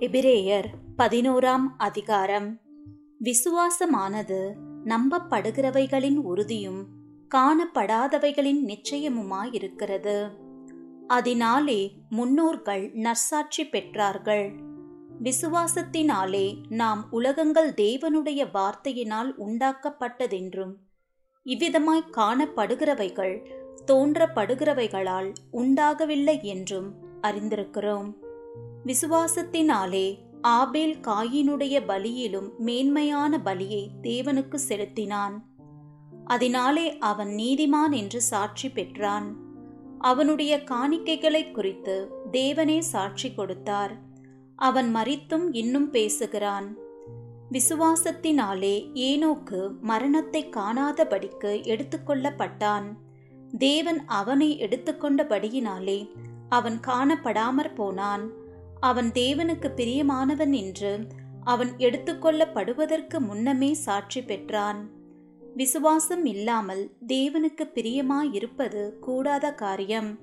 எபிரேயர் பதினோராம் அதிகாரம். விசுவாசமானது நம்பப்படுகிறவைகளின் உறுதியும் காணப்படாதவைகளின் நிச்சயமுமாயிருக்கிறது. அதனாலே முன்னோர்கள் நற்சாட்சி பெற்றார்கள். விசுவாசத்தினாலே நாம் உலகங்கள் தேவனுடைய வார்த்தையினால் உண்டாக்கப்பட்டதென்றும் இவ்விதமாய் காணப்படுகிறவைகள் தோன்றப்படுகிறவைகளால் உண்டாகவில்லை என்றும் அறிந்திருக்கிறோம். விசுவாசத்தினாலே ஆபேல் காயினுடைய பலியிலும் மேன்மையான பலியை தேவனுக்கு செலுத்தினான். அதனாலே அவன் நீதிமான் என்று சாட்சி பெற்றான். அவனுடைய காணிக்கைகளை குறித்து தேவனே சாட்சி கொடுத்தார். அவன் மறித்தும் இன்னும் பேசுகிறான். விசுவாசத்தினாலே ஏனோக்கு மரணத்தை காணாதபடிக்கு எடுத்துக்கொள்ளப்பட்டான். தேவன் அவனை எடுத்துக்கொண்டபடியினாலே அவன் காணப்படாமற் போனான். அவன் தேவனுக்கு பிரியமானவன் என்று அவன் எடுத்துக்கொள்ளப்படுவதற்கு முன்னமே சாட்சி பெற்றான். விசுவாசம் இல்லாமல் தேவனுக்கு பிரியமாயிருப்பது கூடாத காரியம்.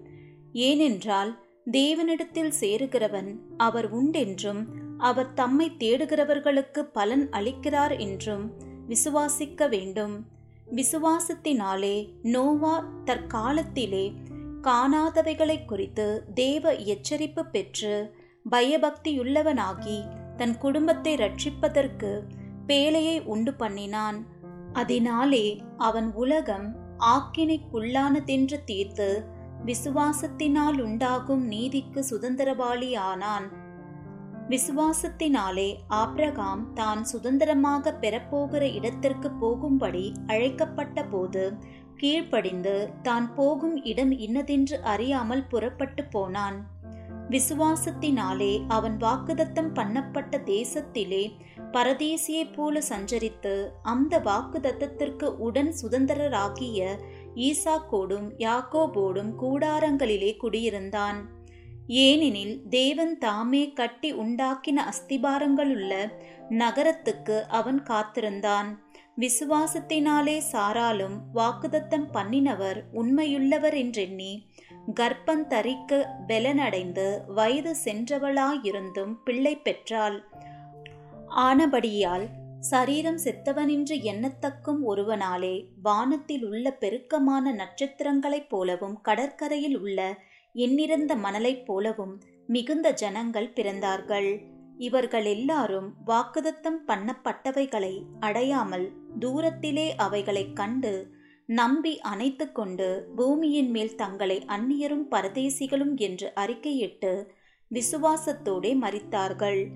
ஏனென்றால் தேவனிடத்தில் சேருகிறவன் அவர் உண்டென்றும் அவர் தம்மை தேடுகிறவர்களுக்கு பலன் அளிக்கிறார் என்றும் விசுவாசிக்க வேண்டும். விசுவாசத்தினாலே நோவா தற்காலத்திலே காணாதவைகளை குறித்து தேவ எச்சரிப்பு பெற்று பயபக்தியுள்ளவனாகி தன் குடும்பத்தை ரட்சிப்பதற்கு பேழையை உண்டு பண்ணினான். அதனாலே அவன் உலகம் ஆக்கினைக்குள்ளானதென்று தீர்த்து விசுவாசத்தினால் உண்டாகும் நீதிக்கு சுதந்திரவாளி ஆனான் விசுவாசத்தினாலே ஆப்ரகாம் தான் சுதந்திரமாக பெறப்போகிற இடத்திற்கு போகும்படி அழைக்கப்பட்ட போது கீழ்ப்படிந்து தான் போகும் இடம் இன்னதென்று அறியாமல் புறப்பட்டு போனான். விசுவாசத்தினாலே அவன் வாக்குதத்தம் பண்ணப்பட்ட தேசத்திலே பரதேசியைப் போல சஞ்சரித்து அந்த வாக்குதத்தத்திற்கு உடன் சுதந்திரராகிய ஈசாக்கோடும் யாக்கோபோடும் கூடாரங்களிலே குடியிருந்தான். ஏனெனில் தேவன் தாமே கட்டி உண்டாக்கின அஸ்திபாரங்களுள்ள நகரத்துக்கு அவன் காத்திருந்தான். விசுவாசத்தினாலே சாராலும் வாக்குதத்தம் பண்ணினவர் உண்மையுள்ளவர் என்றெண்ணி கர்ப்பந்தரிக்க பெலனடைந்து வயது சென்றவளாயிருந்தும் பிள்ளை பெற்றாள். ஆனபடியால் சரீரம் செத்தவனின்று எண்ணத்தக்கும் ஒருவனாலே வானத்தில் உள்ள பெருக்கமான நட்சத்திரங்களைப் போலவும் கடற்கரையில் உள்ள எண்ணிறந்த மணலைப் போலவும் மிகுந்த ஜனங்கள் பிறந்தார்கள். இவர்கள் எல்லாரும் வாக்குதத்தம் பண்ணப்பட்டவைகளை அடையாமல் தூரத்திலே அவைகளைக் கண்டு நம்பி அணைத்து கொண்டு பூமியின் மேல் தங்களை அந்நியரும் பரதேசிகளும் என்று அறிக்கையிட்டு விசுவாசத்தோடே மறித்தார்கள்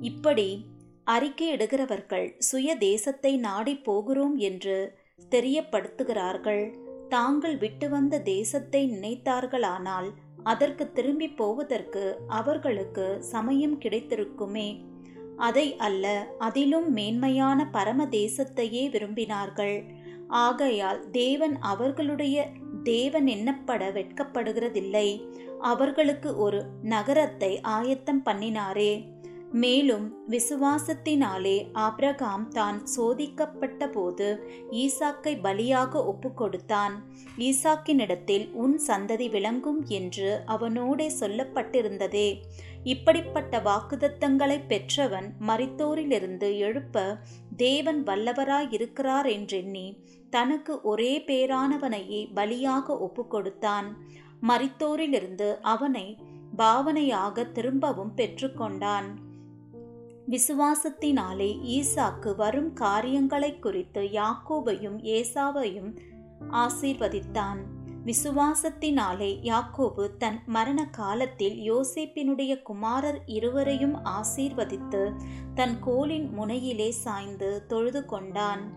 இப்படி அறிக்கையிடுகிறவர்கள் சுய தேசத்தை நாடி போகிறோம் என்று தெரியப்படுத்துகிறார்கள். தாங்கள் விட்டு வந்த தேசத்தை நினைத்தார்களானால் அதற்கு திரும்பி போவதற்கு அவர்களுக்கு சமயம் கிடைத்திருக்குமே. அதை அல்ல அதிலும் மேன்மையான பரம தேசத்தையே விரும்பினார்கள். ஆகையால் தேவன் அவர்களுடைய தேவன் எண்ணப்பட வெட்கப்படுகிறதில்லை. அவர்களுக்கு ஒரு நகரத்தை ஆயத்தம் பண்ணினாரே. மேலும் விசுவாசத்தினாலே ஆப்ரகாம் தான் சோதிக்கப்பட்ட போது ஈசாக்கை பலியாக ஒப்புக்கொடுத்தான். ஈசாக்கினிடத்தில் உன் சந்ததி விளங்கும் என்று அவனோடே சொல்லப்பட்டிருந்ததே. இப்படிப்பட்ட வாக்குதத்தங்களை பெற்றவன் மரித்தோரிலிருந்து எழுப்ப தேவன் வல்லவராயிருக்கிறார் என்றெண்ணி தனக்கு ஒரே பேரானவனையே பலியாக ஒப்புக்கொடுத்தான். மரித்தோரிலிருந்து அவனை பாவனையாக திரும்பவும் பெற்றுக்கொண்டான். விசுவாசத்தினாலே ஈசாக்கு வரும் காரியங்களை குறித்து யாக்கோபையும் ஏசாவையும் ஆசீர்வதித்தான். விசுவாசத்தினாலே யாக்கோபு தன் மரண காலத்தில் யோசேப்பினுடைய குமாரர் இருவரையும் ஆசீர்வதித்து தன் கோலின் முனையிலே சாய்ந்து தொழுது கொண்டான்.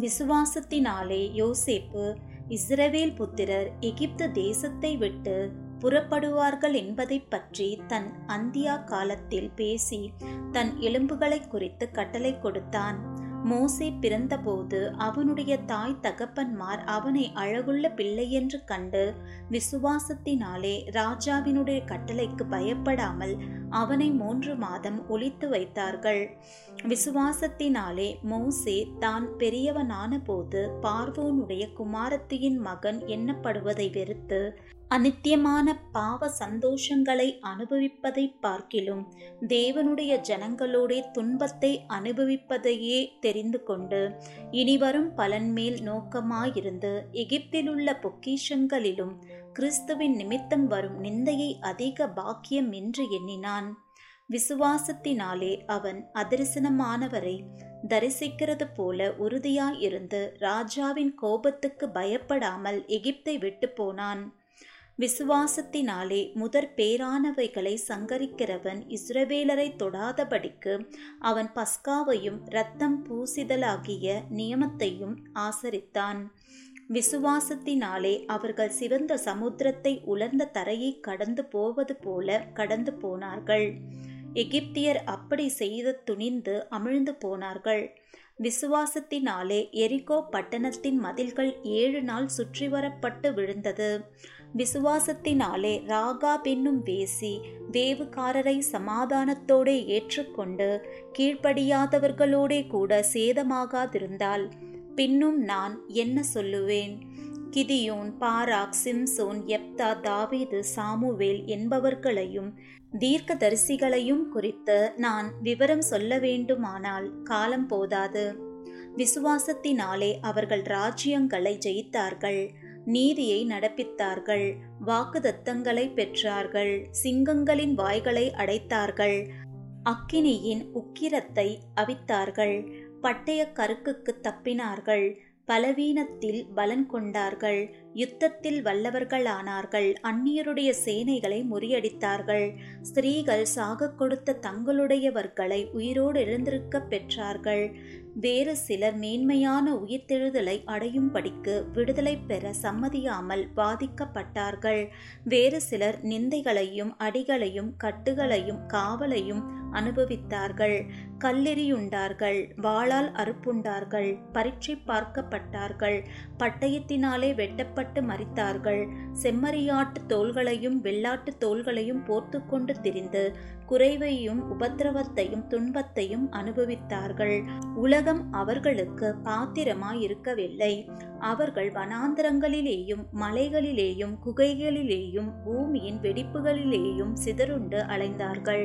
விசுவாசத்தினாலே யோசேப்பு இஸ்ரவேல் புத்திரர் எகிப்து தேசத்தை விட்டு புறப்படுவார்கள் என்பதை பற்றி தன் அந்தியா காலத்தில் பேசி தன் எலும்புகளை குறித்து கட்டளை கொடுத்தான். மோசே பிறந்தபோது அவனுடைய தாய் தகப்பன்மார் அவனை அழகுள்ள பிள்ளையென்று கண்டு விசுவாசத்தினாலே ராஜாவினுடைய கட்டளைக்கு பயப்படாமல் அவனை மூன்று மாதம் ஒழித்து வைத்தார்கள். விசுவாசத்தினாலே மோசே தான் பெரியவனான போது பார்வோனுடைய குமாரத்தியின் மகன் எண்ணப்படுவதை வெறுத்து அநித்தியமான பாவ சந்தோஷங்களை அனுபவிப்பதை பார்க்கிலும் தேவனுடைய ஜனங்களோடே துன்பத்தை அனுபவிப்பதையே தெரிந்து கொண்டு இனிவரும் பலன் மேல் நோக்கமாயிருந்து எகிப்திலுள்ள பொக்கிஷங்களிலும் கிறிஸ்துவின் நிமித்தம் வரும் நிந்தையை அதிக பாக்கியம் என்று எண்ணினான். விசுவாசத்தினாலே அவன் அதரிசனமானவரை தரிசிக்கிறது போல உறுதியாயிருந்து ராஜாவின் கோபத்துக்கு பயப்படாமல் எகிப்தை விட்டு போனான். விசுவாசத்தினாலே முதற் பேரானவைகளை சங்கரிக்கிறவன் இஸ்ரவேலரை தொடாதபடிக்கு அவன் பஸ்காவையும் இரத்தம் பூசிதலாகிய நியமத்தையும் ஆசரித்தான். விசுவாசத்தினாலே அவர்கள் சிவந்த சமுத்திரத்தை உலர்ந்த தரையை கடந்து போவது போல கடந்து போனார்கள். எகிப்தியர் அப்படி செய்த துணிந்து அமிழ்ந்து போனார்கள். விசுவாசத்தினாலே எரிகோ பட்டணத்தின் மதில்கள் ஏழு நாள் சுற்றி வரப்பட்டு விழுந்தது. விசுவாசத்தினாலே ராகா பின்னும் வேசி வேவுக்காரரை சமாதானத்தோடே ஏற்றுக்கொண்டு கீழ்ப்படியாதவர்களோடே கூட சேதமாகாதிருந்தால் பின்னும் நான் என்ன சொல்லுவேன்? கிதியோன் பாராக் சிம்சோன் எப்தா தாவீது சாமுவேல் என்பவர்களையும் தீர்க்கதரிசிகளையும் குறித்து நான் விவரம் சொல்ல வேண்டுமானால் காலம் போதாது. விசுவாசத்தினாலே அவர்கள் ராஜ்யங்களை ஜெயித்தார்கள். நீதியை நடப்பித்தார்கள். வாக்குதத்தங்களை பெற்றார்கள். சிங்கங்களின் வாய்களை அடைத்தார்கள். அக்கினியின் உக்கிரத்தை அவித்தார்கள். பட்டய கருக்குக்கு தப்பினார்கள். பலவீனத்தில் பலன் கொண்டார்கள். யுத்தத்தில் வல்லவர்களானார்கள். அந்நியருடைய சேனைகளை முறியடித்தார்கள். ஸ்திரீகள் சாக கொடுத்த தங்களுடையவர்களை உயிரோடு எழுந்திருக்க பெற்றார்கள். வேறு சிலர் மேன்மையான உயிர்த்தெழுதலை அடையும்படிக்கு விடுதலை பெற சம்மதியாமல் பாதிக்கப்பட்டார்கள். வேறு சிலர் நிந்தைகளையும் அடிகளையும் கட்டுகளையும் காவலையும் அனுபவித்தார்கள். கல்லெறியுண்டார்கள். வாளால் அறுப்புண்டார்கள். பரீட்சை பார்க்கப்பட்டார்கள். பட்டயத்தினாலே வெட்டப்பட்டு மறித்தார்கள் செம்மறியாட்டு தோள்களையும் வெள்ளாட்டு தோள்களையும் போர்த்து கொண்டு திரிந்து குறைவையும் உபத்திரவத்தையும் துன்பத்தையும் அனுபவித்தார்கள். உலகம் அவர்களுக்கு பாத்திரமாயிருக்கவில்லை. அவர்கள் வனாந்திரங்களிலேயும் மலைகளிலேயும் குகைகளிலேயும் பூமியின் வெடிப்புகளிலேயும் சிதறுண்டு அலைந்தார்கள்.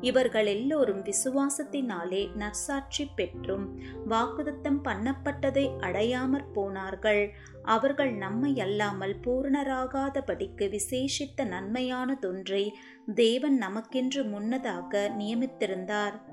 இவர்கள் எல்லோரும் விசுவாசத்தினாலே நற்சாட்சி பெற்றும் வாக்குதத்தம் பண்ணப்பட்டதை அடையாமற் போனார்கள். அவர்கள் நம்மை அல்லாமல் பூரணராகாதபடிக்கு விசேஷித்த நன்மையானதொன்றை தேவன் நமக்கென்று முன்னதாக நியமித்திருந்தார்.